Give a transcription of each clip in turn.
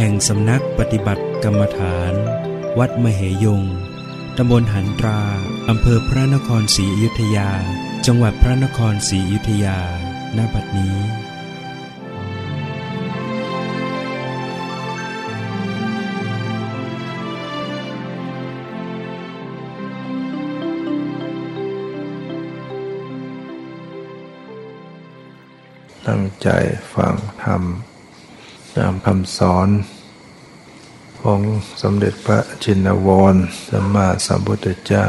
แห่งสำนักปฏิบัติกรรมฐาน วัดมเหยง ตำบลหันตรา อำเภอพระนครศรีอยุธยา จังหวัดพระนครศรีอยุธยา ณ บัดนี้ ตั้งใจฟังธรรมตามคำสอน ของสมเด็จพระจินวรสัมมาสัมพุทธเจ้า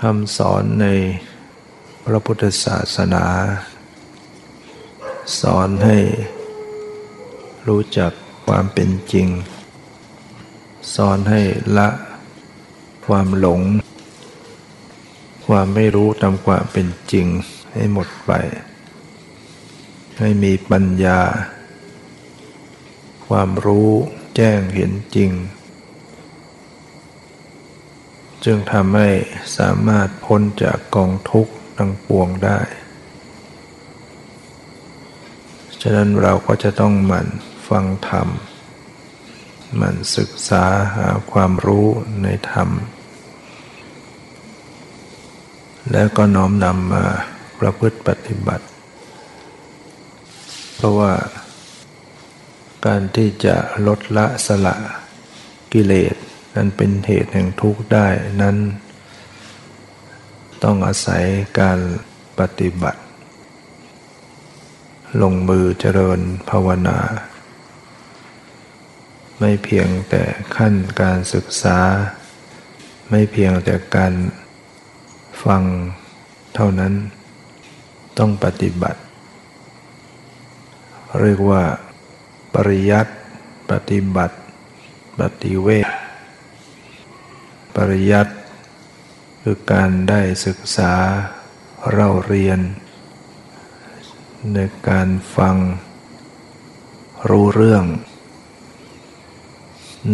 คำสอนในพระพุทธศาสนา สอนให้รู้จักความเป็นจริง สอนให้ละความหลง ความไม่รู้ตามความเป็นจริงให้หมดไป ให้มีปัญญา ความรู้แจ้งเห็นจริง จึงทำให้สามารถพ้นจากกองทุกข์ทั้งปวงได้ ฉะนั้นเราก็จะต้องหมั่นฟังธรรม หมั่นศึกษาหาความรู้ในธรรม แล้วก็น้อมนำมาประพฤติปฏิบัติ เพราะว่า การที่จะลดละสละกิเลสนั้นเป็นเหตุแห่งทุกข์ได้นั้น ต้องอาศัยการปฏิบัติ ลงมือเจริญภาวนา ไม่เพียงแต่ขั้นการศึกษา ไม่เพียงแต่การฟังเท่านั้นต้องปฏิบัติ เรียกว่า ปริยัติปฏิบัติ ปฏิเวทปริยัติคือการได้ศึกษาเราเรียน ในการฟังรู้เรื่อง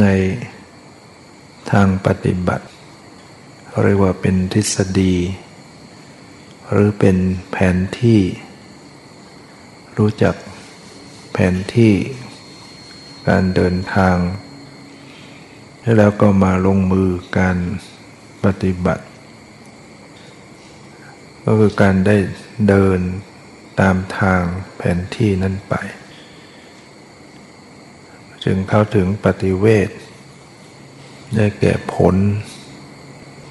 ในทางปฏิบัติ เรียกว่าเป็นทฤษฎี หรือเป็นแผนที่ รู้จักแผนที่ การเดินทาง แล้วก็มาลงมือการปฏิบัติ ก็คือการได้เดินตามทางแผนที่นั้นไป จึงเข้าถึงปฏิเวทได้แก่ผล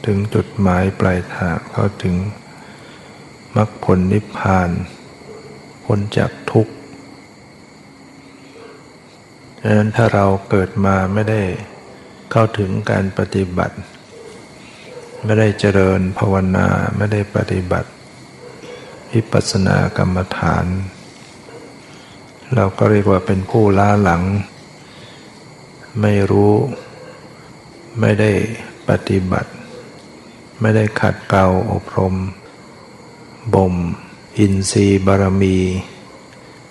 ถึงจุดหมายปลายทางเข้าถึงมรรคผลนิพพานพ้นจากทุกข์ ดังนั้นถ้าเราเกิดมาไม่ได้เข้าถึงการปฏิบัติ ไม่ได้เจริญภาวนาไม่ได้ปฏิบัติวิปัสสนากรรมฐาน เราก็เรียกว่าเป็นผู้ล้าหลัง ไม่รู้ ไม่ได้ปฏิบัติ ไม่ได้ขัดเกลาอบรมบ่มอินทรีย์บารมี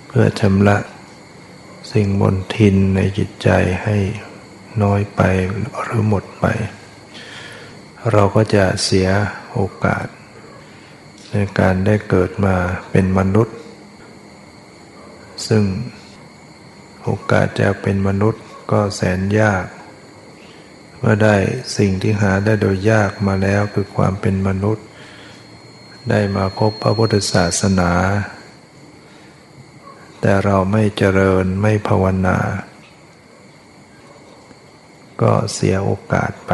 เพื่อชำระ สิ่งมนทินในจิตใจให้น้อยไปหรือหมดไป เราก็จะเสียโอกาส ในการได้เกิดมาเป็นมนุษย์ ซึ่งโอกาสจะเป็นมนุษย์ก็แสนยาก เมื่อได้สิ่งที่หาได้โดยยากมาแล้วคือความเป็นมนุษย์ ได้มาพบพระพุทธศาสนา แต่เราไม่เจริญไม่ภาวนา ก็เสียโอกาสไป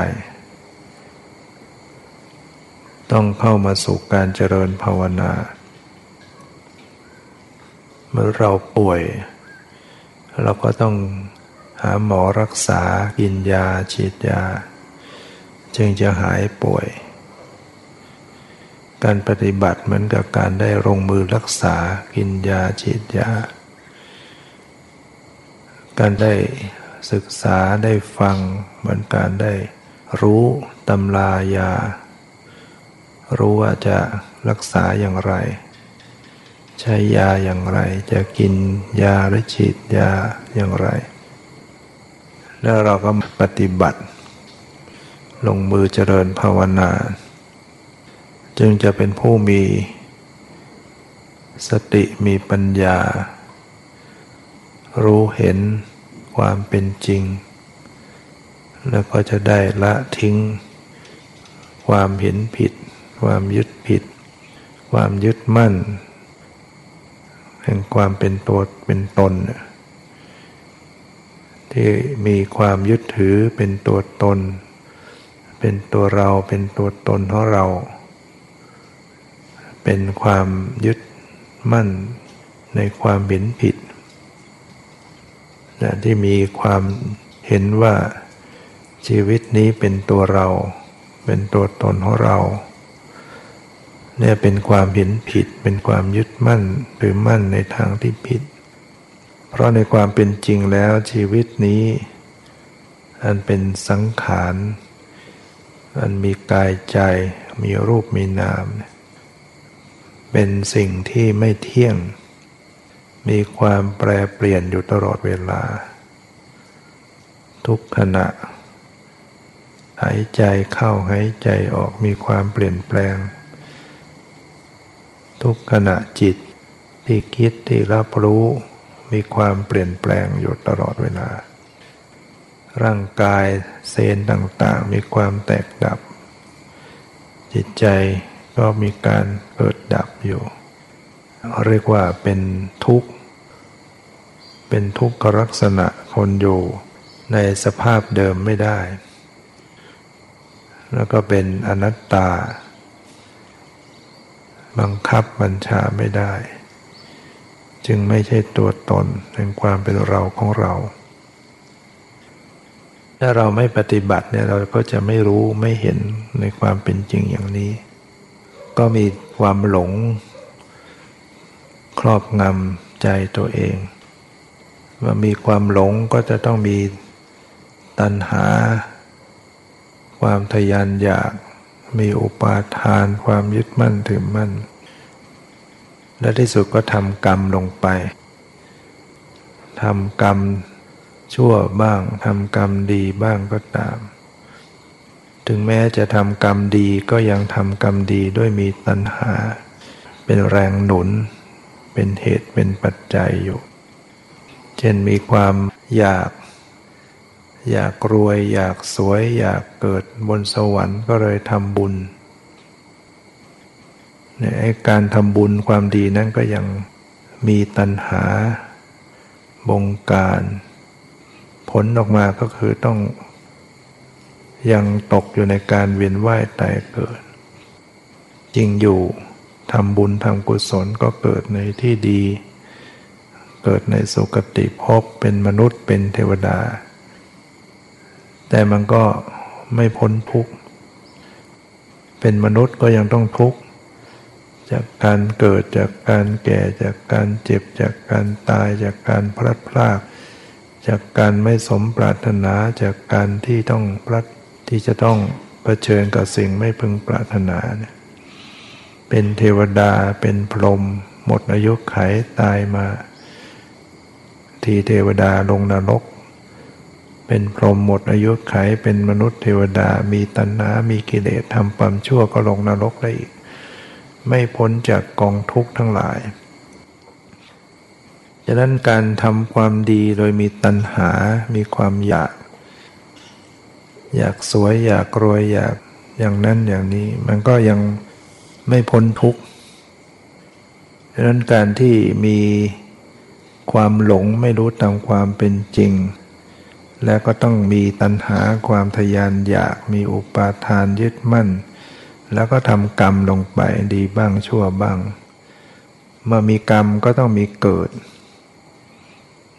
ต้องเข้ามาสู่การเจริญภาวนา เมื่อเราป่วย เราก็ต้องหาหมอรักษากินยาฉีดยา จึงจะหายป่วย การปฏิบัติเหมือนกับการได้ลงมือรักษากินยาฉีดยา การได้ศึกษาได้ฟังเหมือนการได้รู้ตำรายา รู้ว่าจะรักษาอย่างไร ใช้ยาอย่างไร จะกินยาหรือฉีดยาอย่างไร แล้วเราก็ปฏิบัติ ลงมือเจริญภาวนา จึงจะเป็นผู้มี สติมีปัญญา รู้เห็นความเป็นจริง แล้วก็จะได้ละทิ้ง ความเห็นผิด ความยึดผิด ความยึดมั่น แห่งความเป็นตัวเป็นตน ที่มีความยึดถือเป็นตัวตน เป็นตัวเราเป็นตัวตนของเรา เป็นความยึดมั่นในความเห็นผิดนะที่มีความเห็นว่าชีวิตนี้เป็นตัวเรา เป็นตัวตนของเราเนี่ยเป็นความเห็นผิด เป็นความยึดมั่นหรือมั่นในทางที่ผิด เพราะในความเป็นจริงแล้วชีวิตนี้ อันเป็นสังขาร อันมีกายใจ มีรูปมีนามเเป็นสิ่งที่ไม่เที่ยง มีความแปรเปลี่ยนอยู่ตลอดเวลา ทุกขณะ หายใจเข้าหายใจออกมีความเปลี่ยนแปลง ทุกขณะจิตที่คิดที่รับรู้มีความเปลี่ยนแปลงอยู่ตลอดเวลา ร่างกายเซนต่างๆ มีความแตกดับ จิตใจ ก็มีการเกิดดับอยู่เรียกว่าเป็นทุกข์ เป็นทุกขลักษณะคนอยู่ในสภาพเดิมไม่ได้ แล้วก็เป็นอนัตตา บังคับบัญชาไม่ได้ จึงไม่ใช่ตัวตนแห่งความเป็นเราของเรา ถ้าเราไม่ปฏิบัติเนี่ยเราก็จะไม่รู้ไม่เห็นในความเป็นจริงอย่างนี้ ก็มีความหลง ครอบงำใจตัวเองเมื่อมีความหลงก็จะต้องมีตัณหา ความทยานอยาก มีอุปาทาน ความยึดมั่นถือมั่น และที่สุดก็ทำกรรมลงไปทำกรรมชั่วบ้างทำกรรมดีบ้างก็ตาม ถึงแม้จะทำกรรมดีก็ยังทำกรรมดีด้วยมีตัณหา เป็นแรงหนุน เป็นเหตุเป็นปัจจัยอยู่ เช่นมีความอยาก อยากรวย อยากสวย อยากเกิดบนสวรรค์ก็เลยทำบุญเนี่ยการทำบุญความดีนั้นก็ยังมีตัณหา บงการ ผลออกมาก็คือต้อง ยังตกอยู่ในการเวียนว่ายตายเกิด จริงอยู่ทำบุญทำกุศลก็เกิดในที่ดี เกิดในสุคติภพเป็นมนุษย์เป็นเทวดา แต่มันก็ไม่พ้นทุกข์เป็นมนุษย์ก็ยังต้องทุกข์จากการเกิดจากการแก่จากการเจ็บจากการตายจากการพลัดพราก จากการไม่สมปรารถนาจากการที่ต้องพลัด ที่จะต้องเผชิญกับสิ่งไม่พึงปรารถนาเนี่ยเป็นเทวดาเป็นพรหมหมดอายุไขตายมา ทีเทวดาลงนรก เป็นพรหมหมดอายุไขเป็นมนุษย์เทวดามีตัณหา มีกิเลสทำความชั่วก็ลงนรกได้อีก ไม่พ้นจากกองทุกข์ทั้งหลายฉะนั้นการทำความดีโดยมีตัณหา มีความอยาก อยากสวยอยากรวยอยากอย่างนั้นอย่างนี้ มันก็ยังไม่พ้นทุกข์ฉะนั้นการที่มีความหลงไม่รู้ตามความเป็นจริง และก็ต้องมีตัณหาความทยานอยากมีอุปาทานยึดมั่น แล้วก็ทำกรรมลงไปดีบ้างชั่วบ้าง เมื่อมีกรรมก็ต้องมีเกิด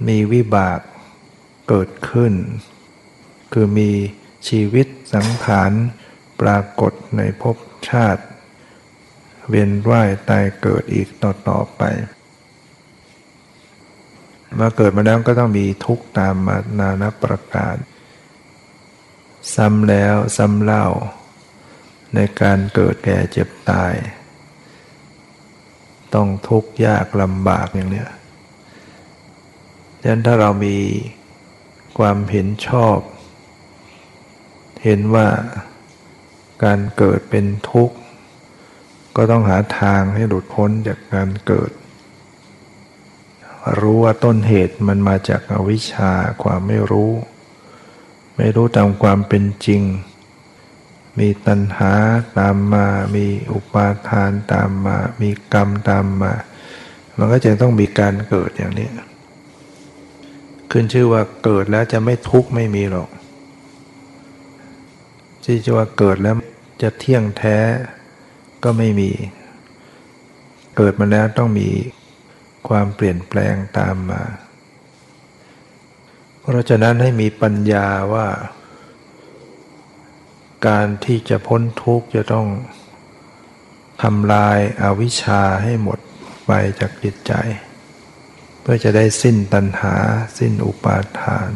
มีวิบากเกิดขึ้น คือมี ชีวิตสังขารปรากฏในภพชาติ เวียนว่ายตายเกิดอีกต่อๆไปมาเกิดมาแล้วก็ต้องมีทุกข์ตามมานานาประการ ซ้ำแล้วซ้ำเล่า ในการเกิดแก่เจ็บตาย ต้องทุกข์ยากลำบากอย่างเนี้ยดังนั้นถ้าเรามีความเห็นชอบ เห็นว่าการเกิดเป็นทุกข์ ก็ต้องหาทางให้หลุดพ้นจากการเกิด รู้ว่าต้นเหตุมันมาจากอวิชชาความไม่รู้ ไม่รู้ตามความเป็นจริง มีตัณหาตามมา มีอุปาทานตามมา มีกรรมตามมา มันก็จะต้องมีการเกิดอย่างนี้ ขึ้นชื่อว่าเกิดแล้วจะไม่ทุกข์ไม่มีหรอก ที่จะว่าเกิดแล้วจะเที่ยงแท้ก็ไม่มี เกิดมาแล้วต้องมีความเปลี่ยนแปลงตามมา เพราะฉะนั้นให้มีปัญญาว่า การที่จะพ้นทุกข์จะต้องทำลายอาวิชชาให้หมดไปจากจิตใจ เพื่อจะได้สิ้นตัณหา สิ้นอุปาทาน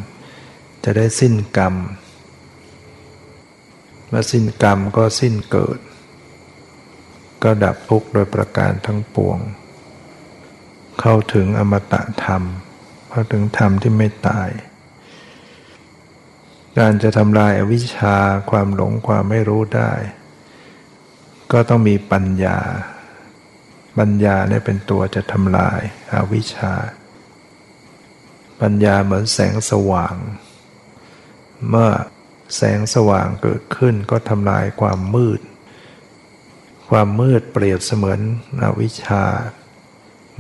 จะได้สิ้นกรรม เมื่อสิ้นกรรมก็สิ้นเกิด ก็ดับทุกข์โดยประการทั้งปวง เข้าถึงอมตะธรรม เข้าถึงธรรมที่ไม่ตาย การจะทำลายอวิชชาความหลงความไม่รู้ได้ ก็ต้องมีปัญญา ปัญญาเนี่ยเป็นตัวจะทำลายอาวิชชา ปัญญาเหมือนแสงสว่าง เมื่อ แสงสว่างเกิดขึ้นก็ทำลายความมืด ความมืดเปรียบเสมือนอวิชชา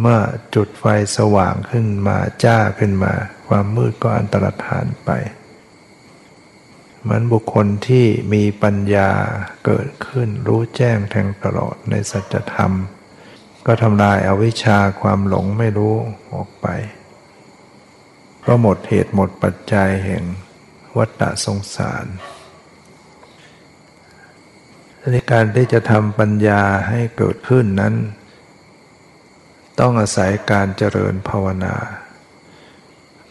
เมื่อจุดไฟสว่างขึ้นมาจ้าขึ้นมา ความมืดก็อันตรธานไปเหมือนบุคคลที่มีปัญญาเกิดขึ้นรู้แจ้งแทงตลอดในสัจธรรม ก็ทำลายอาวิชชาความหลงไม่รู้ออกไป เพราะหมดเหตุหมดปัจจัยแห่ง วัฏฏะสงสารในการที่จะทำปัญญาให้เกิดขึ้นนั้น ต้องอาศัยการเจริญภาวนา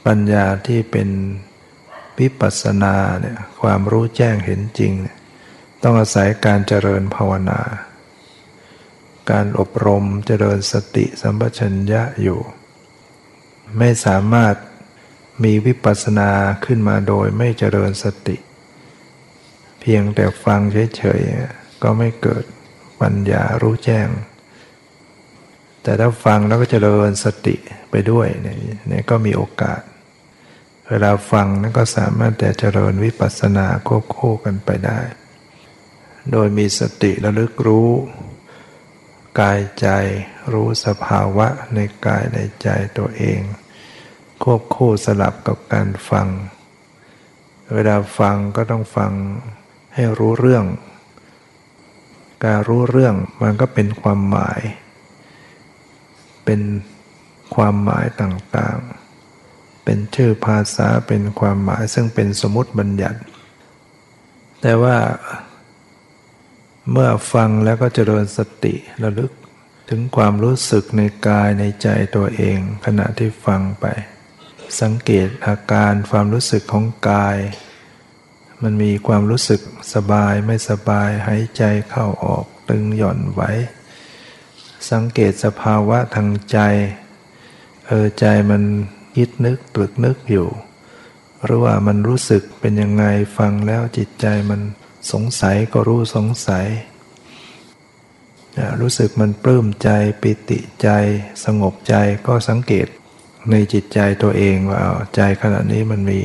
ปัญญาที่เป็นวิปัสสนาเนี่ยความรู้แจ้งเห็นจริง ต้องอาศัยการเจริญภาวนา การอบรมเจริญสติสัมปชัญญะอยู่ ไม่สามารถ มีวิปัสสนาขึ้นมาโดยไม่เจริญสติ เพียงแต่ฟังเฉยๆก็ไม่เกิดปัญญารู้แจ้ง แต่ถ้าฟังแล้วก็เจริญสติไปด้วยเนี่ยก็มีโอกาส เวลาฟังนั้นก็สามารถแต่เจริญวิปัสสนาควบคู่กันไปได้ โดยมีสติระลึกรู้ กายใจรู้สภาวะในกายในใจตัวเอง ควบคู่สลับกับการฟัง เวลาฟังก็ต้องฟังให้รู้เรื่อง การรู้เรื่องมันก็เป็นความหมาย เป็นความหมายต่างๆ เป็นชื่อภาษาเป็นความหมายซึ่งเป็นสมมติบัญญัติ แต่ว่าเมื่อฟังแล้วก็เจริญสติระลึกถึงความรู้สึกในกายในใจตัวเอง ขณะที่ฟังไป สังเกตอาการความรู้สึกของกาย มันมีความรู้สึกสบายไม่สบายหายใจเข้าออกตึงหย่อนไว้สังเกตสภาวะทางใจเออใจมันคิดนึกตรึกนึกอยู่ หรือว่ามันรู้สึกเป็นยังไงฟังแล้วจิตใจมันสงสัยก็รู้สงสัย รู้สึกมันปลื้มใจปิติใจสงบใจก็สังเกต ในจิตใจตัวเองว่าใจขณะนี้มันมี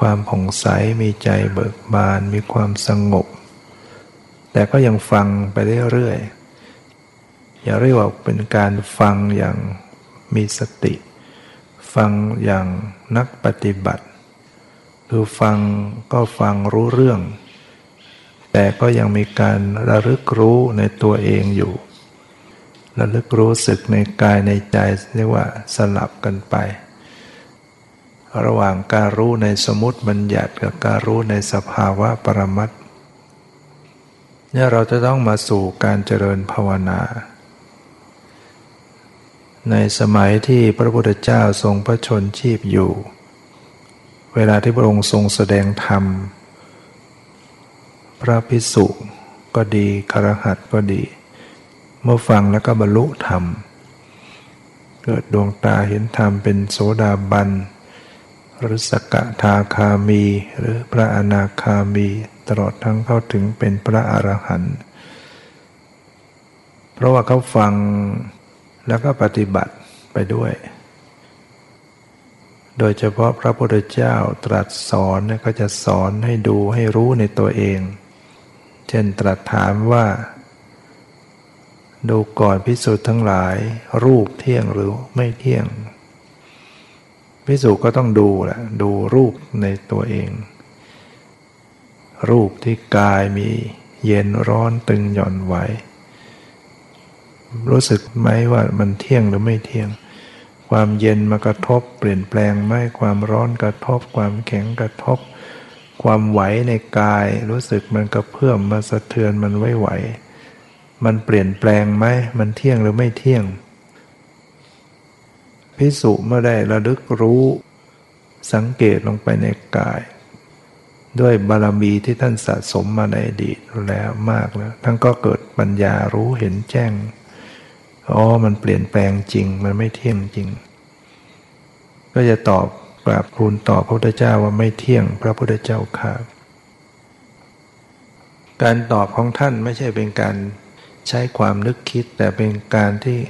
ความผ่องใสมีใจเบิกบาน มีความสงบ แต่ก็ยังฟังไปเรื่อยๆอย่าเรียกว่าเป็นการฟังอย่างมีสติ ฟังอย่างนักปฏิบัติ คือฟังก็ฟังรู้เรื่อง แต่ก็ยังมีการระลึกรู้ในตัวเองอยู่ ระลึกรู้สึกในกายในใจเรียกว่าสลับกันไป ระหว่างการรู้ในสมุติบัญญัติกับการรู้ในสภาวะปรมัตเนี่ยเราจะต้องมาสู่การเจริญภาวนา ในสมัยที่พระพุทธเจ้าทรงพระชนชีพอยู่ เวลาที่พระองค์ทรงแสดงธรรม พระพิสุก็ดีคารหัสก็ดี เมื่อฟังแล้วก็บรรลุธรรม เกิดดวงตาเห็นธรรมเป็นโสดาบัน หรือสกทาคามี หรือพระอนาคามี ตลอดทั้งเข้าถึงเป็นพระอรหันต์ เพราะว่าเขาฟังแล้วก็ปฏิบัติไปด้วย โดยเฉพาะพระพุทธเจ้าตรัสสอนก็จะสอนให้ดูให้รู้ในตัวเอง เช่นตรัสถามว่า ดูก่อนพิสูจน์ทั้งหลาย รูปเที่ยงหรือไม่เที่ยงพิสูจน์ก็ต้องดูแหละดูรูปในตัวเอง รูปที่กายมีเย็นร้อนตึงหย่อนไหวรู้สึกไหมว่ามันเที่ยงหรือไม่เที่ยง ความเย็นมากระทบเปลี่ยนแปลงไหมความร้อนกระทบ ความแข็งกระทบ ความไหวในกาย รู้สึกมันกระเพื่อมมาสะเทือนมันไหวไหว มันเปลี่ยนแปลงไหมมันเที่ยงหรือไม่เที่ยง พิสุเมื่อได้ระลึกรู้สังเกตลงไปในกาย ด้วยบารมีที่ท่านสะสมมาในอดีตแล้วมากแล้ว ท่านก็เกิดปัญญารู้เห็นแจ้งอ๋อมันเปลี่ยนแปลงจริง มันไม่เที่ยงจริง ก็จะตอบกราบทูลตอบพระพุทธเจ้าว่าไม่เที่ยงพระพุทธเจ้าค่ะการตอบของท่านไม่ใช่เป็นการ ใช้ความนึกคิด แต่เป็นการที่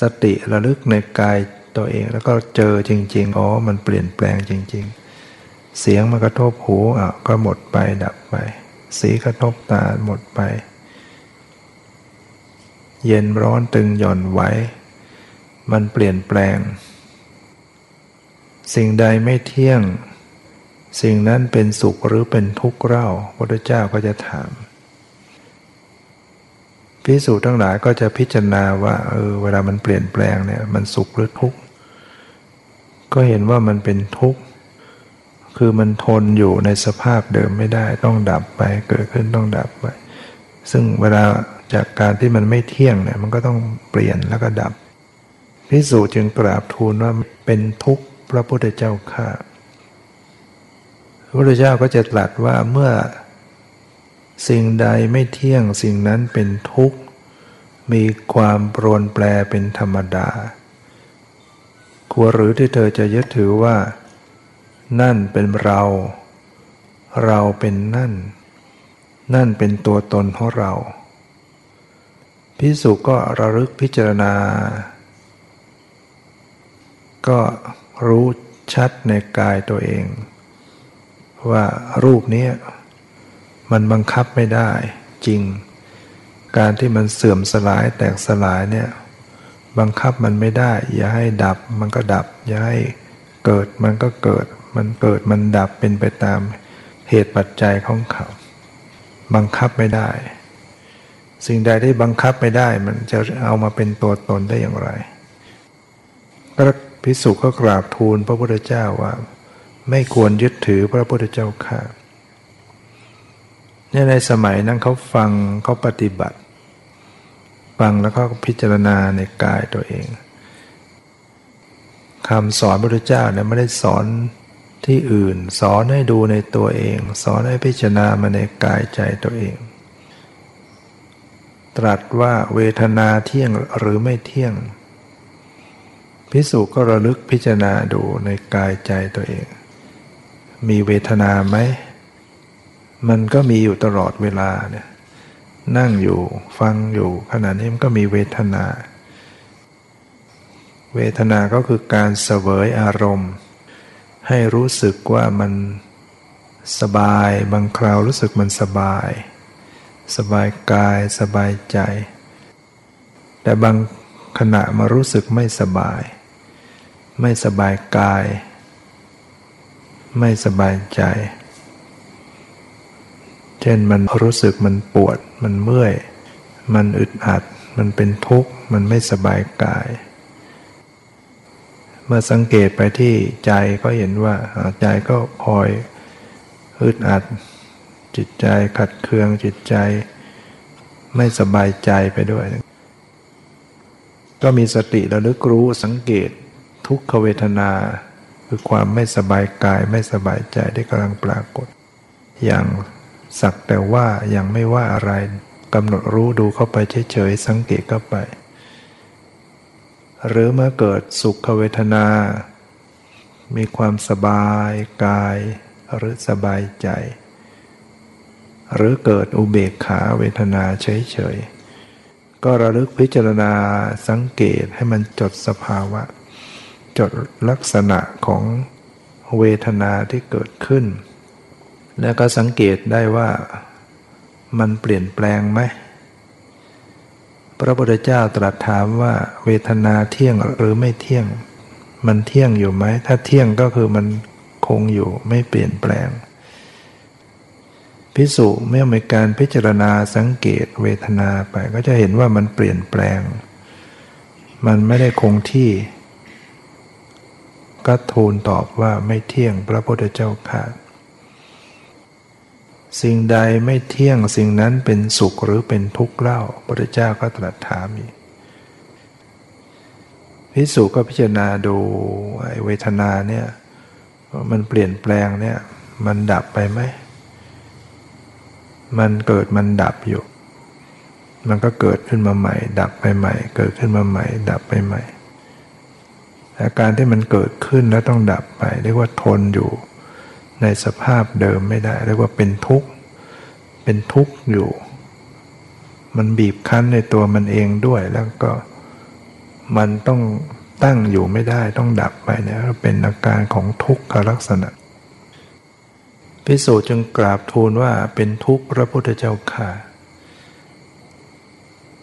สติระลึกในกายตัวเอง แล้วก็เจอจริง ๆ อ๋อ มันเปลี่ยนแปลงจริง ๆ เสียงมากระทบหูอะก็หมดไปดับไป สีกระทบตาหมดไป เย็นร้อนตึงหย่อนไหวมันเปลี่ยนแปลง สิ่งใดไม่เที่ยง สิ่งนั้นเป็นสุขหรือเป็นทุกข์เล่าพระพุทธเจ้าก็จะถาม พิสูจน์ทั้งหลายก็จะพิจารณาว่าเออเวลามันเปลี่ยนแปลงเนี่ยมันสุขหรือทุกข์ก็เห็นว่ามันเป็นทุกข์คือมันทนอยู่ในสภาพเดิมไม่ได้ต้องดับไปเกิดขึ้นต้องดับไป ซึ่งเวลาจากการที่มันไม่เที่ยงเนี่ยมันก็ต้องเปลี่ยนแล้วก็ดับพิสูจน์จึงกราบทูลว่าเป็นทุกข์พระพุทธเจ้าข้าพระพุทธเจ้าก็จะตรัสว่าเมื่อ สิ่งใดไม่เที่ยงสิ่งนั้นเป็นทุกข์ มีความปรนแปรเป็นธรรมดา ควรหรือที่เธอจะยึดถือว่า นั่นเป็นเรา เราเป็นนั่น นั่นเป็นตัวตนของเรา พิสุก็ระลึกพิจารณา ก็รู้ชัดในกายตัวเอง ว่ารูปนี้ มันบังคับไม่ได้จริง การที่มันเสื่อมสลายแตกสลายเนี่ยบังคับมันไม่ได้ อย่าให้ดับมันก็ดับ อย่าให้เกิดมันก็เกิด มันเกิดมันดับเป็นไปตามเหตุปัจจัยของเขา บังคับไม่ได้ สิ่งใดที่บังคับไม่ได้ มันจะเอามาเป็นตัวตนได้อย่างไรพระพิสุก็กราบทูลพระพุทธเจ้าว่า ไม่ควรยึดถือพระพุทธเจ้าค่ะ นี่ยในสมัยนั้นเขาฟังเขาปฏิบัติ ฟังแล้วก็พิจารณาในกายตัวเองคำสอนพระพุทธเจ้าเนี่ยไม่ได้สอนที่อื่น สอนให้ดูในตัวเอง สอนให้พิจารณามาในกายใจตัวเอง ตรัสว่าเวทนาเที่ยงหรือไม่เที่ยง พิสุก็ระลึกพิจารณาดูในกายใจตัวเอง มีเวทนาไหม มันก็มีอยู่ตลอดเวลาเนี่ยนั่งอยู่ฟังอยู่ขณะนี้มันก็มีเวทนา เวทนาก็คือการเสวยอารมณ์ ให้รู้สึกว่ามันสบายบางคราวรู้สึกมันสบาย สบายกายสบายใจ แต่บางขณะมารู้สึกไม่สบาย ไม่สบายกาย ไม่สบายใจ ช่นมันรู้สึกมันปวด มันเมื่อย มันอึดอัด มันเป็นทุกข์ มันไม่สบายกาย เมื่อสังเกตไปที่ใจก็เห็นว่าใจก็คอยอึดอัด จิตใจขัดเคืองจิตใจ ไม่สบายใจไปด้วย ก็มีสติระลึกรู้สังเกตทุกขเวทนาคือความไม่สบายกายไม่สบายใจที่กำลังปรากฏ อย่าง สักแต่ว่ายังไม่ว่าอะไรกำหนดรู้ดูเข้าไปเฉยๆสังเกตเข้าไป หรือเมื่อเกิดสุขเวทนา มีความสบายกาย หรือสบายใจ หรือเกิดอุเบกขาเวทนาเฉยๆ ก็ระลึกพิจารณาสังเกตให้มันจดสภาวะ จดลักษณะของเวทนาที่เกิดขึ้น แล้วก็สังเกตได้ว่ามันเปลี่ยนแปลงไหม พระพุทธเจ้าตรัสถามว่าเวทนาเที่ยงหรือไม่เที่ยง มันเที่ยงอยู่ไหม ถ้าเที่ยงก็คือมันคงอยู่ไม่เปลี่ยนแปลง พิสุเมื่อมีการพิจารณาสังเกตเวทนาไปก็จะเห็นว่ามันเปลี่ยนแปลง มันไม่ได้คงที่ ก็ทูลตอบว่าไม่เที่ยงพระพุทธเจ้าค่ะ สิ่งใดไม่เที่ยงสิ่งนั้นเป็นสุขหรือเป็นทุกข์เล่าพระเจ้าก็ตรัสถามอีกพิสุก็พิจารณาดูเวทนาเนี่ยมันเปลี่ยนแปลงเนี่ยมันดับไปไหม มันเกิดมันดับอยู่ มันก็เกิดขึ้นมาใหม่ ดับไปใหม่ เกิดขึ้นมาใหม่ ดับไปใหม่อาการที่มันเกิดขึ้นแล้วต้องดับไป เรียกว่าทนอยู่ ในสภาพเดิมไม่ได้เรียกว่าเป็นทุกข์เป็นทุกข์อยู่ มันบีบคั้นในตัวมันเองด้วยแล้วก็มันต้องตั้งอยู่ไม่ได้ต้องดับไปเนี่ยเป็นอาการของทุกขลักษณะพิสูจน์จึงกราบทูลว่าเป็นทุกข์พระพุทธเจ้าค่ะ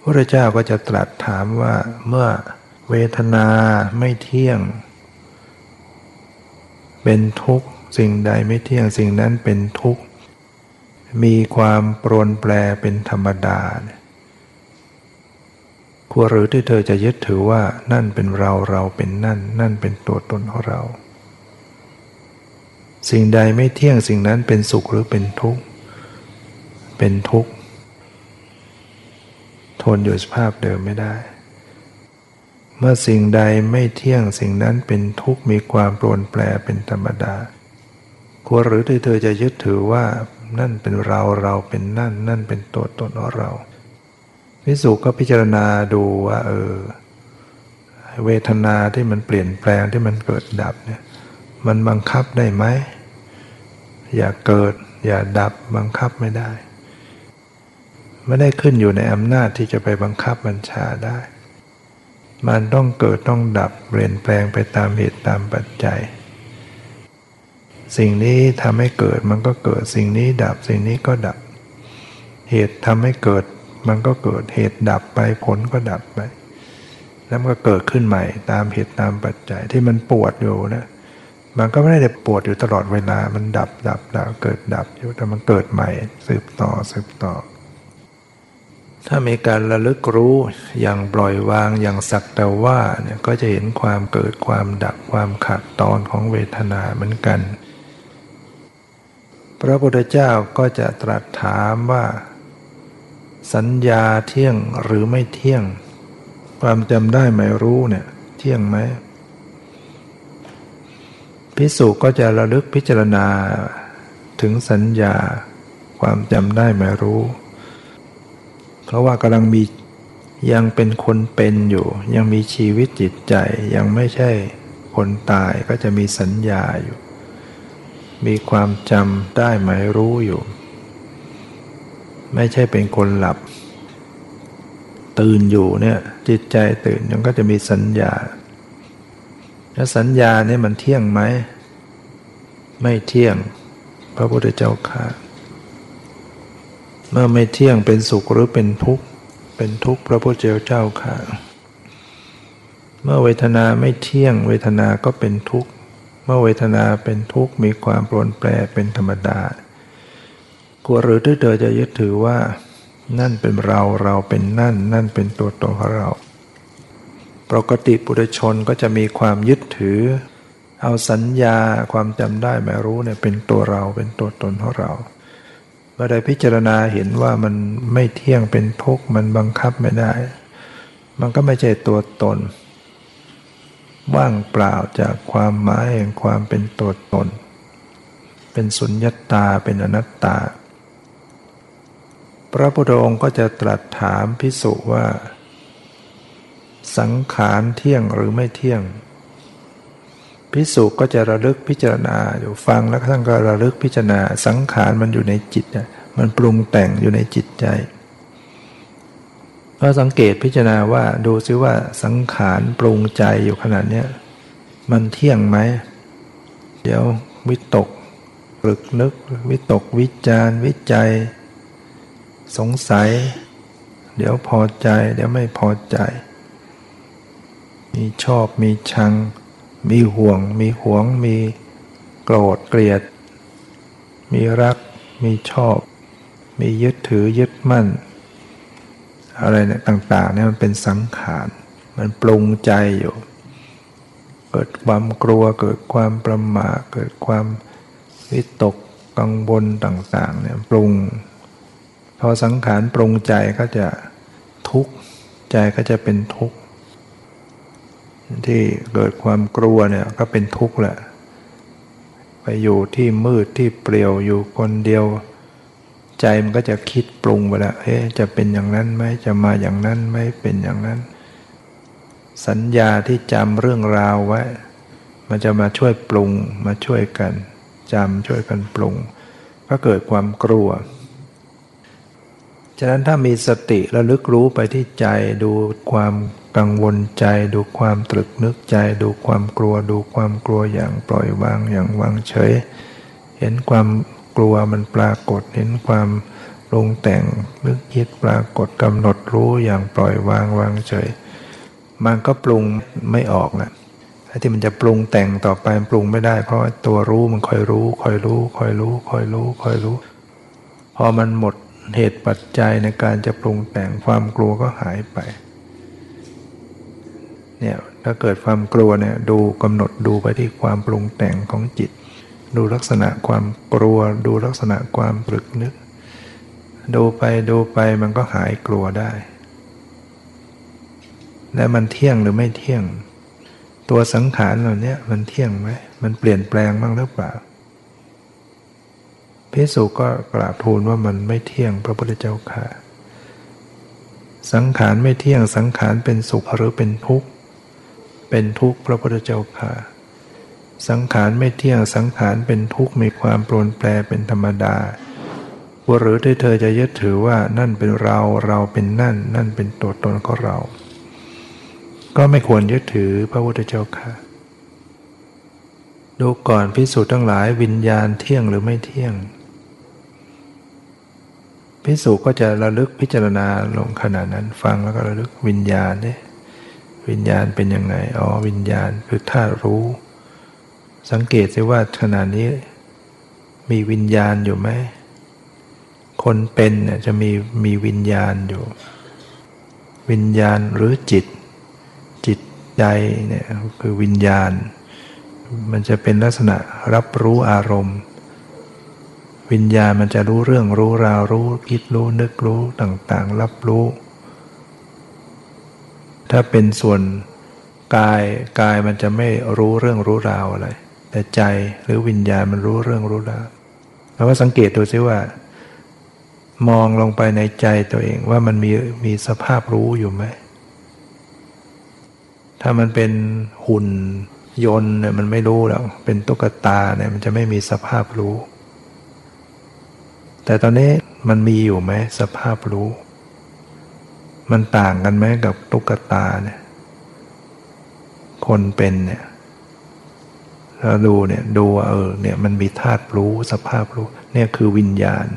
พระเจ้าก็จะตรัสถามว่าเมื่อเวทนาไม่เที่ยง เป็นทุกข์ สิ่งใดไม่เที่ยงสิ่งนั้นเป็นทุกข์ มีความปรนแปรเป็นธรรมดาควรหรือที่เธอจะยึดถือว่านั่นเป็นเราเราเป็นนั่น นั่นเป็นตัวตนของเรา สิ่งใดไม่เที่ยงสิ่งนั้นเป็นสุขหรือเป็นทุกข์ เป็นทุกข์ ทนอยู่สภาพเดิมไม่ได้เมื่อสิ่งใดไม่เที่ยงสิ่งนั้นเป็นทุกข์มีความปรนแปรเป็นธรรมดา ควรหรือที่เธอจะยึดถือว่านั่นเป็นเราเราเป็นนั่น นั่นเป็นตัวตนของเราพิสุก็พิจารณาดูว่า เออ เวทนาที่มันเปลี่ยนแปลงที่มันเกิดดับเนี่ย มันบังคับได้ไหม อย่าเกิด อย่าดับบังคับไม่ได้ ไม่ได้ขึ้นอยู่ในอำนาจที่จะไปบังคับบัญชาได้ มันต้องเกิดต้องดับเปลี่ยนแปลงไปตามเหตุตามปัจจัย สิ่งนี้ทำให้เกิดมันก็เกิดสิ่งนี้ดับสิ่งนี้ก็ดับ เหตุทำให้เกิด มันก็เกิดเหตุดับไปผลก็ดับไป แล้วมันก็เกิดขึ้นใหม่ตามเหตุตามปัจจัยที่มันปวดอยู่นะมันก็ไม่ได้ปวดอยู่ตลอดเวลา มันดับดับดับเกิดดับอยู่แต่มันเกิดใหม่ สืบต่อสืบต่อ ถ้ามีการระลึกรู้อย่างปล่อยวางอย่างสักแต่ว่าเนี่ยก็จะเห็นความเกิดความดับความขาดตอนของเวทนาเหมือนกัน พระพุทธเจ้าก็จะตรัสถามว่า สัญญาเที่ยงหรือไม่เที่ยง ความจำได้ไม่รู้เนี่ยเที่ยงไหมพิสุก็จะระลึกพิจารณาถึงสัญญาความจำได้ไม่รู้ เพราะว่ากำลังมียังเป็นคนเป็นอยู่ ยังมีชีวิตจิตใจยังไม่ใช่คนตายก็จะมีสัญญาอยู่ มีความจำได้หมายรู้อยู่ ไม่ใช่เป็นคนหลับ ตื่นอยู่เนี่ยจิตใจตื่นยังก็จะมีสัญญา แล้วสัญญาเนี่ยมันเที่ยงไหม ไม่เที่ยง พระพุทธเจ้าค่ะเมื่อไม่เที่ยงเป็นสุขหรือเป็นทุกข์เป็นทุกข์พระพุทธเจ้าค่ะ เมื่อเวทนาไม่เที่ยงเวทนาก็เป็นทุกข์ เมื่อเวทนาเป็นทุกข์มีความปรนแปรเป็นธรรมดากลัวหรือที่เธอจะยึดถือว่า นั่นเป็นเราเราเป็นนั่น นั่นเป็นตัวตนของเรา ปกติปุถุชนก็จะมีความยึดถือ เอาสัญญาความจำได้หมายรู้เนี่ยเป็นตัวเราเป็นตัวตนของเราเมื่อใดพิจารณาเห็นว่ามันไม่เที่ยงเป็นทุกข์มันบังคับไม่ได้ มันก็ไม่ใช่ตัวตน ว่างเปล่าจากความหมายแห่งความเป็นตัวตน เป็นสุญญตาเป็นอนัตตา พระพุทธองค์ก็จะตรัสถามพิสุว่า สังขารเที่ยงหรือไม่เที่ยง พิสุก็จะระลึกพิจารณาอยู่ฟังแล้วท่านก็ระลึกพิจารณาสังขารมันอยู่ในจิตมันปรุงแต่งอยู่ในจิตใจ ก็สังเกตพิจารณาว่าดูซิว่าสังขารปรุงใจอยู่ขนาดนี้มันเที่ยงไหม เดี๋ยววิตกปรึกนึก วิตกวิจารวิจัย สงสัย เดี๋ยวพอใจ เดี๋ยวไม่พอใจ มีชอบมีชัง มีห่วง มีหวง มีโกรธเกลียด มีรัก มีชอบ มียึดถือยึดมั่น อะไรเนี่ยต่างๆเนี่ยมันเป็นสังขารมันปรุงใจอยู่ เกิดความกลัวเกิดความประมาทเกิดความวิตกกังวลต่างๆเนี่ยปรุง พอสังขารปรุงใจก็จะทุกข์ใจก็จะเป็นทุกข์ที่เกิดความกลัวเนี่ยก็เป็นทุกข์แหละ ไปอยู่ที่มืดที่เปลี่ยวอยู่คนเดียว ใจมันก็จะคิดปรุงไปแล้วเอ๊ะจะเป็นอย่างนั้นไหมจะมาอย่างนั้นไหมเป็นอย่างนั้น สัญญาที่จำเรื่องราวไว้ มันจะมาช่วยปรุงมาช่วยกันจำช่วยกันปรุง ก็เกิดความกลัว ฉะนั้นถ้ามีสติระลึกรู้ไปที่ใจดูความกังวลใจ ดูความตรึกนึกใจ ดูความกลัว ดูความกลัวอย่างปล่อยวางอย่างวางเฉย เห็นความ กลัวมันปรากฏเห็นความปรุงแต่งนึกคิดปรากฏกำหนดรู้อย่างปล่อยวางวางเฉย มันก็ปรุงไม่ออกนะไอ้ที่มันจะปรุงแต่งต่อไปปรุงไม่ได้ เพราะตัวรู้มันคอยรู้คอยรู้คอยรู้คอยรู้คอยรู้ พอมันหมดเหตุปัจจัยในการจะปรุงแต่งความกลัวก็หายไปเนี่ยถ้าเกิดความกลัวเนี่ยดูกำหนดดูไปที่ความปรุงแต่งของจิต ดูลักษณะความกลัว ดูลักษณะความปรึกนึก ดูไปดูไปมันก็หายกลัวได้ และมันเที่ยงหรือไม่เที่ยง ตัวสังขารเหล่านี้มันเที่ยงไหมมันเปลี่ยนแปลงบ้างหรือเปล่าพิสุก็กราบทูลว่ามันไม่เที่ยงพระพุทธเจ้าค่ะ สังขารไม่เที่ยงสังขารเป็นสุขหรือเป็นทุกข์ เป็นทุกข์พระพุทธเจ้าค่ะ สังขารไม่เที่ยงสังขารเป็นทุกข์มีความปรนแปรเป็นธรรมดาว่าหรือที่เธอจะยึดถือว่านั่นเป็นเราเราเป็นนั่น นั่นเป็นตัวตนของเรา ก็ไม่ควรยึดถือพระพุทธเจ้าค่ะดูก่อนพิสูจน์ทั้งหลายวิญญาณเที่ยงหรือไม่เที่ยงพิสูจก็จะระลึกพิจารณาลงขณะนั้นฟังแล้วก็ระลึกวิญญาณเนี่ยวิญญาณเป็นยังไงอ๋อวิญญาณคือธาตุรู้ สังเกตสิว่าขณะนี้ มีวิญญาณอยู่ไหม คนเป็นเนี่ยจะมีมีวิญญาณอยู่ วิญญาณหรือจิต จิตใจเนี่ยคือวิญญาณ มันจะเป็นลักษณะรับรู้อารมณ์ วิญญาณมันจะรู้เรื่องรู้ราวรู้คิดรู้นึกรู้ต่างๆ รับรู้ ถ้าเป็นส่วนกายกายมันจะไม่รู้เรื่องรู้ราวอะไร แต่ใจหรือวิญญาณมันรู้เรื่องรู้ราวเราก็สังเกตดูซิว่า มองลงไปในใจตัวเองว่ามันมีมีสภาพรู้อยู่ไหม ถ้ามันเป็นหุ่นยนต์เนี่ยมันไม่รู้แล้วเป็นตุ๊กตาเนี่ยมันจะไม่มีสภาพรู้ แต่ตอนนี้มันมีอยู่ไหมสภาพรู้ มันต่างกันไหมกับตุ๊กตาเนี่ย คนเป็นเนี่ย ดูเนี่ยดูว่าเออเนี่ยมันมีธาตุรู้สภาพรู้เนี่ยคือวิญญาณ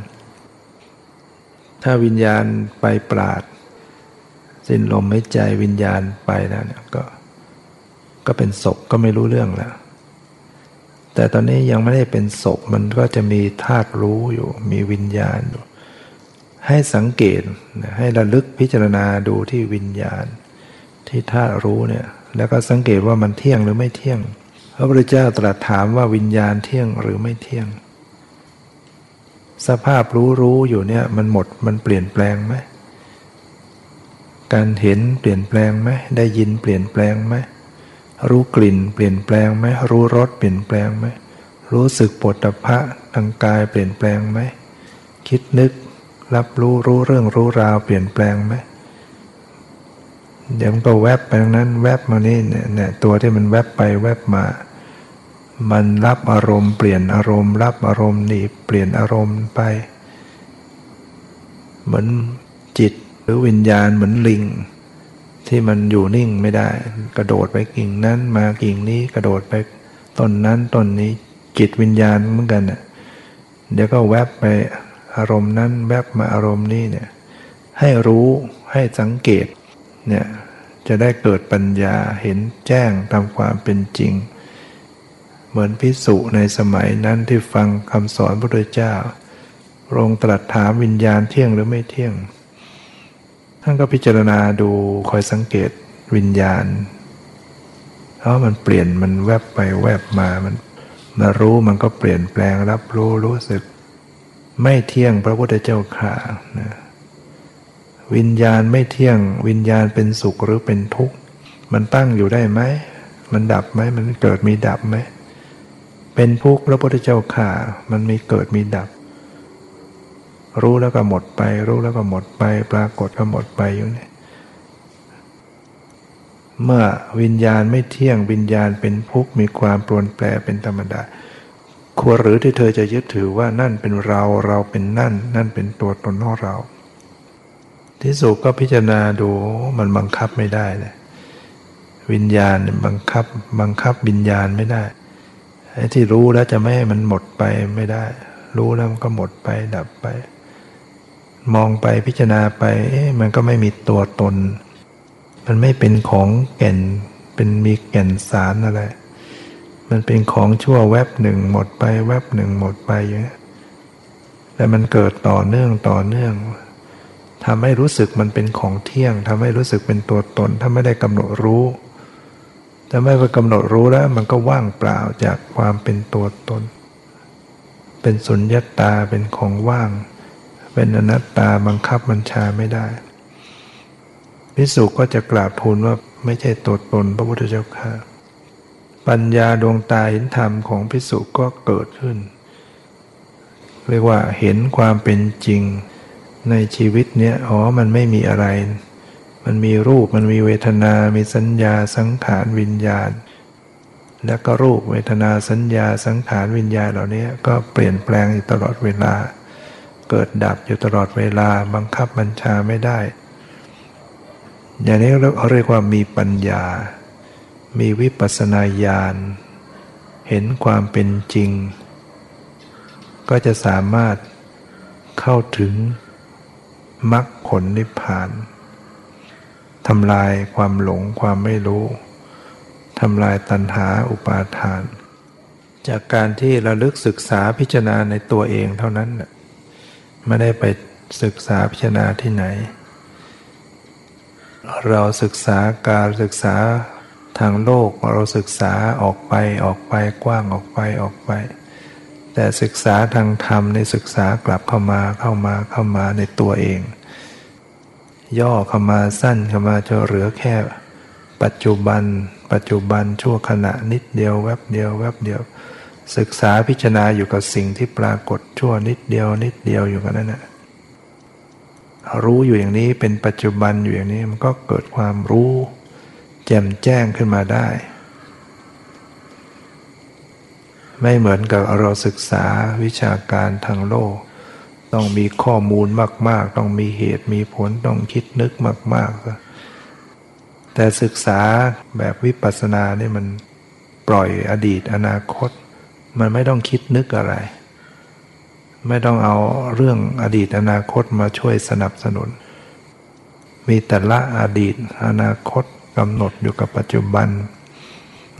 ถ้าวิญญาณไปปราด สิ้นลมไม่ใจวิญญาณไปแล้วเนี่ยก็ ก็เป็นศพก็ไม่รู้เรื่องแล้ว แต่ตอนนี้ยังไม่ได้เป็นศพมันก็จะมีธาตุรู้อยู่ มีวิญญาณอยู่ ให้สังเกตให้ระลึกพิจารณาดูที่วิญญาณ ที่ธาตุรู้เนี่ย แล้วก็สังเกตว่ามันเที่ยงหรือไม่เที่ยง พระพุทธเจ้าตรัสถามว่าวิญญาณเที่ยงหรือไม่เที่ยง สภาพรู้รู้อยู่เนี่ยมันหมดมันเปลี่ยนแปลงไหมการเห็นเปลี่ยนแปลงไหมได้ยินเปลี่ยนแปลงไหมรู้กลิ่นเปลี่ยนแปลงไหมรู้รสเปลี่ยนแปลงไหมรู้สึกปวดตภะทางกายเปลี่ยนแปลงไหมคิดนึก รับรู้รู้เรื่องรู้ราวเปลี่ยนแปลงไหม เดี๋ยวมันก็แวบไปตรงนั้น แวบมานี่เนี่ยตัวที่มันแวบไปแวบมา มันรับอารมณ์เปลี่ยนอารมณ์ รับอารมณ์นี่เปลี่ยนอารมณ์ไป เหมือนจิตหรือวิญญาณเหมือนลิง ที่มันอยู่นิ่งไม่ได้ กระโดดไปกิ่งนั้น มากิ่งนี้กระโดดไปต้นนั้นต้นนี้จิตวิญญาณเหมือนกันเนี่ยเดี๋ยวก็แวบไปอารมณ์นั้นแวบมาอารมณ์นี้เนี่ยให้รู้ให้สังเกต เนี่ยจะได้เกิดปัญญาเห็นแจ้งตามความเป็นจริง เหมือนพิสุในสมัยนั้นที่ฟังคำสอนพระพุทธเจ้ารงตรัสถามวิญญาณเที่ยงหรือไม่เที่ยง ท่านก็พิจารณาดูคอยสังเกตวิญญาณเพราะมันเปลี่ยนมันแวบไปแวบมามันมารู้มันก็เปลี่ยนแปลงรับรู้รู้สึก ไม่เที่ยงพระพุทธเจ้าข่านะ วิญญาณไม่เที่ยง วิญญาณเป็นสุขหรือเป็นทุกข์ มันตั้งอยู่ได้ไหม มันดับไหมมันเกิดมีดับไหม เป็นทุกข์พระพุทธเจ้าข่ามันมีเกิดมีดับ รู้แล้วก็หมดไป รู้แล้วก็หมดไป ปรากฏก็หมดไปอยู่นี่เมื่อวิญญาณไม่เที่ยงวิญญาณเป็นทุกข์มีความปรวนแปรเป็นธรรมดาควรหรือที่เธอจะยึดถือว่านั่นเป็นเราเราเป็นนั่น นั่นเป็นตัวตนของเรา ที่สุก็พิจารณาดูมันบังคับไม่ได้เลยวิญญาณบังคับบังคับวิญญาณไม่ได้ไอ้ที่รู้แล้วจะไม่ให้มันหมดไปไม่ได้ รู้แล้วมันก็หมดไปดับไป มองไปพิจารณาไปเอ๊ะมันก็ไม่มีตัวตน มันไม่เป็นของแก่น เป็นมีแก่นสารอะไร มันเป็นของชั่วแวบหนึ่งหมดไป แวบหนึ่งหมดไปอย่างนี้แต่มันเกิดต่อเนื่องต่อเนื่อง ทำให้รู้สึกมันเป็นของเที่ยงทำให้รู้สึกเป็นตัวตน ถ้าไม่ได้กำหนดรู้ถ้าไม่ไปกำหนดรู้แล้ว มันก็ว่างเปล่าจากความเป็นตัวตน เป็นสุญญตาเป็นของว่าง เป็นอนัตตาบังคับบัญชาไม่ได้พิสุก็จะกราบทูลว่าไม่ใช่ตัวตนพระพุทธเจ้าค่ะ ปัญญาดวงตาเห็นธรรมของพิสุก็เกิดขึ้น เรียกว่าเห็นความเป็นจริง ในชีวิตเนี้ยอ๋อ มันไม่มีอะไร มันมีรูป มันมีเวทนา มีสัญญา สังขารวิญญาณ แล้วก็รูปเวทนาสัญญา สังขารวิญญาณเหล่านี้ก็เปลี่ยนแปลงอยู่ตลอดเวลา เกิดดับอยู่ตลอดเวลา บังคับบัญชาไม่ได้ อย่างนี้เราเรียกว่ามีปัญญา มีวิปัสนาญาณ เห็นความเป็นจริง ก็จะสามารถเข้าถึง มรรคผลนิพพานทำลายความหลงความไม่รู้ทำลายตัณหาอุปาทาน จากการที่ระลึกศึกษาพิจารณาในตัวเองเท่านั้นไม่ได้ไปศึกษาพิจารณาที่ไหน เราศึกษาการศึกษาทางโลกเราศึกษาออกไปออกไปกว้างออกไปออกไป แต่ศึกษาทางธรรมในศึกษากลับเข้ามาเข้ามาเข้ามาในตัวเอง ย่อเข้ามาสั้นเข้ามาจะเหลือแค่ ปัจจุบัน ปัจจุบันชั่วขณะนิดเดียวแวบเดียวแวบเดียว ศึกษาพิจารณาอยู่กับสิ่งที่ปรากฏชั่วนิดเดียว นิดเดียวอยู่กันนั่นแหละรู้อยู่อย่างนี้เป็นปัจจุบันอยู่อย่างนี้มันก็เกิดความรู้ แจ่มแจ้งขึ้นมาได้ ไม่เหมือนกับเราศึกษาวิชาการทางโลก ต้องมีข้อมูลมาก ๆ ต้องมีเหตุมีผลต้องคิดนึกมากๆ แต่ศึกษาแบบวิปัสสนาเนี่ยมันปล่อยอดีตอนาคต มันไม่ต้องคิดนึกอะไร ไม่ต้องเอาเรื่องอดีตอนาคตมาช่วยสนับสนุน มีแต่ละอดีตอนาคตกำหนดอยู่กับปัจจุบัน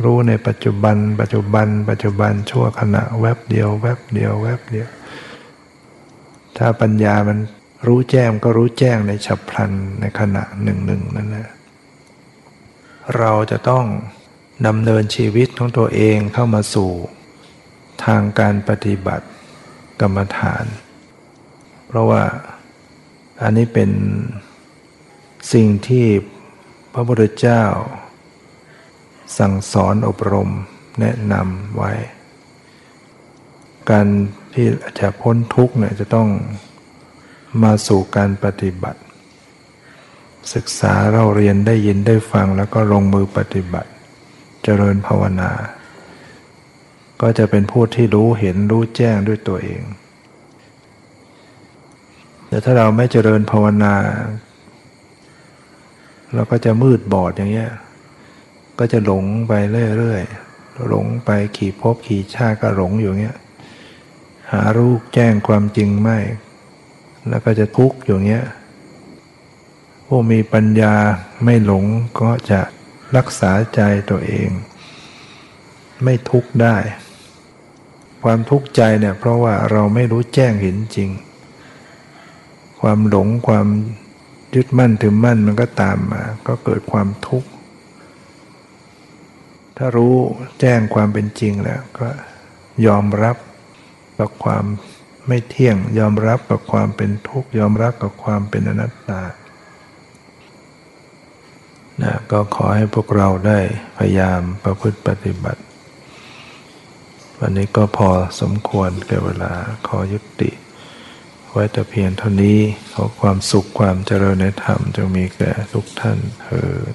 รู้ในปัจจุบัน ปัจจุบัน ปัจจุบันชั่วขณะแวบเดียว แวบเดียว แวบเดียว ถ้าปัญญามันรู้แจ้งก็รู้แจ้งในฉับพลันในขณะหนึ่งหนึ่งนั่นแหละเราจะต้องดำเนินชีวิตของตัวเองเข้ามาสู่ ทางการปฏิบัติกรรมฐาน เพราะว่าอันนี้เป็นสิ่งที่พระพุทธเจ้า สั่งสอนอบรมแนะนำไว้ การ ที่จะพ้นทุกข์เนี่ยจะต้องมาสู่การปฏิบัติ ศึกษาเราเรียนได้ยินได้ฟังแล้วก็ลงมือปฏิบัติ เจริญภาวนา ก็จะเป็นผู้ที่รู้เห็นรู้แจ้งด้วยตัวเอง แต่ถ้าเราไม่เจริญภาวนา เราก็จะมืดบอดอย่างเงี้ยก็จะหลงไปเรื่อยๆหลงไปขี่พบขี่ชาติก็หลงอยู่เงี้ย หารู้แจ้งความจริงไม่ แล้วก็จะทุกข์อยู่เงี้ยผู้มีปัญญาไม่หลงก็จะรักษาใจตัวเอง ไม่ทุกข์ได้ ความทุกข์ใจเนี่ยเพราะว่าเราไม่รู้แจ้งเห็นจริง ความหลงความยึดมั่นถือมั่นมันก็ตามมา ก็เกิดความทุกข์ ถ้ารู้แจ้งความเป็นจริงแล้วก็ยอมรับ กับความไม่เที่ยง ยอมรับกับความเป็นทุกข์ยอมรับกับความเป็นอนัตตานะก็ขอให้พวกเราได้พยายามประพฤติปฏิบัติ วันนี้ก็พอสมควรแก่เวลาขอยุติ ไว้แต่เพียงเท่านี้ขอความสุขความเจริญในธรรมจงมีแก่ทุกท่านเถิด